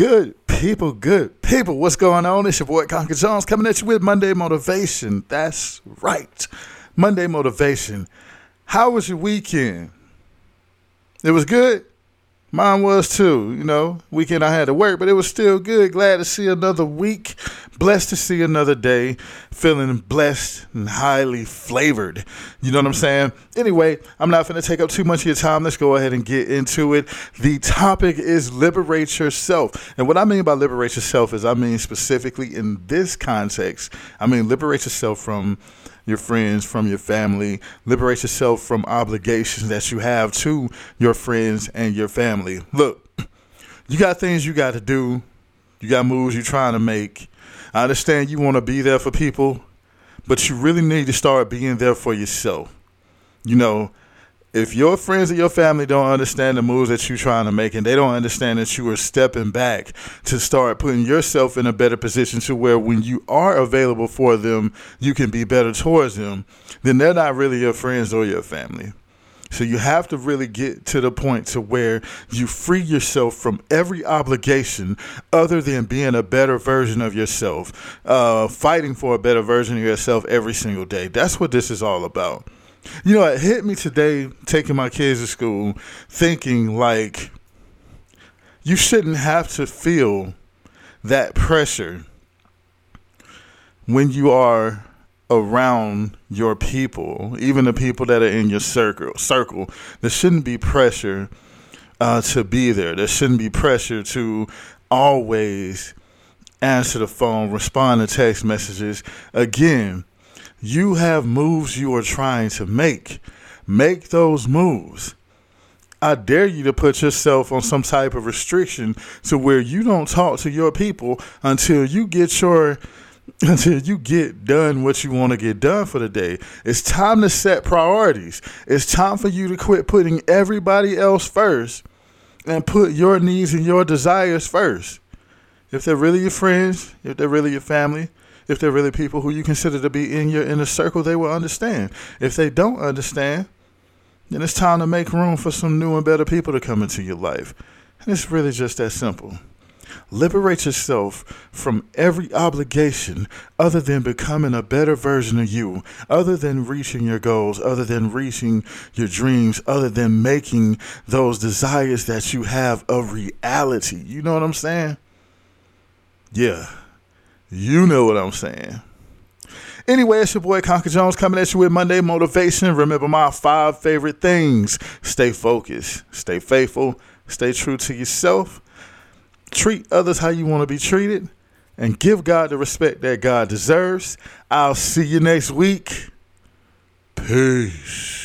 Good people, good people. What's going on? It's your boy Conker Jones coming at you with Monday Motivation. That's right. Monday Motivation. How was your weekend? It was good. Mine was too. You know, weekend I had to work, but it was still good. Glad to see another week. Blessed to see another day. Feeling blessed and highly flavored. You know what I'm saying? Anyway, I'm not going to take up too much of your time. Let's go ahead and get into it. The topic is liberate yourself. And what I mean by liberate yourself is I mean specifically in this context, I mean liberate yourself from your friends, from your family. Liberate yourself from obligations that you have to your friends and your family. Look, you got things you got to do. You got moves you're trying to make. I understand you want to be there for people, but you really need to start being there for yourself. You know, if your friends and your family don't understand the moves that you're trying to make and they don't understand that you are stepping back to start putting yourself in a better position to where when you are available for them you can be better towards them then they're not really your friends or your family so you have to really get to the point to where you free yourself from every obligation other than being a better version of yourself uh, fighting for a better version of yourself every single day. That's what this is all about. You know, it hit me today taking my kids to school, thinking like you shouldn't have to feel that pressure when you are around your people, even the people that are in your circle. Circle. There shouldn't be pressure uh, to be there. There shouldn't be pressure to always answer the phone, respond to text messages. Again, you have moves you are trying to make. Make those moves. I dare you to put yourself on some type of restriction to where you don't talk to your people until you get your until you get done what you want to get done for the day. It's time to set priorities. It's time for you to quit putting everybody else first and put your needs and your desires first. If they're really your friends, if they're really your family, if they're really people who you consider to be in your inner circle, they will understand. If they don't understand, then it's time to make room for some new and better people to come into your life. And it's really just that simple. Liberate yourself from every obligation other than becoming a better version of you, other than reaching your goals, other than reaching your dreams, other than making those desires that you have a reality. You know what I'm saying? Yeah. You know what I'm saying. Anyway, it's your boy Conker Jones coming at you with Monday Motivation. Remember my five favorite things stay focused, stay faithful, stay true to yourself, treat others how you want to be treated, and give God the respect that God deserves. I'll see you next week. Peace.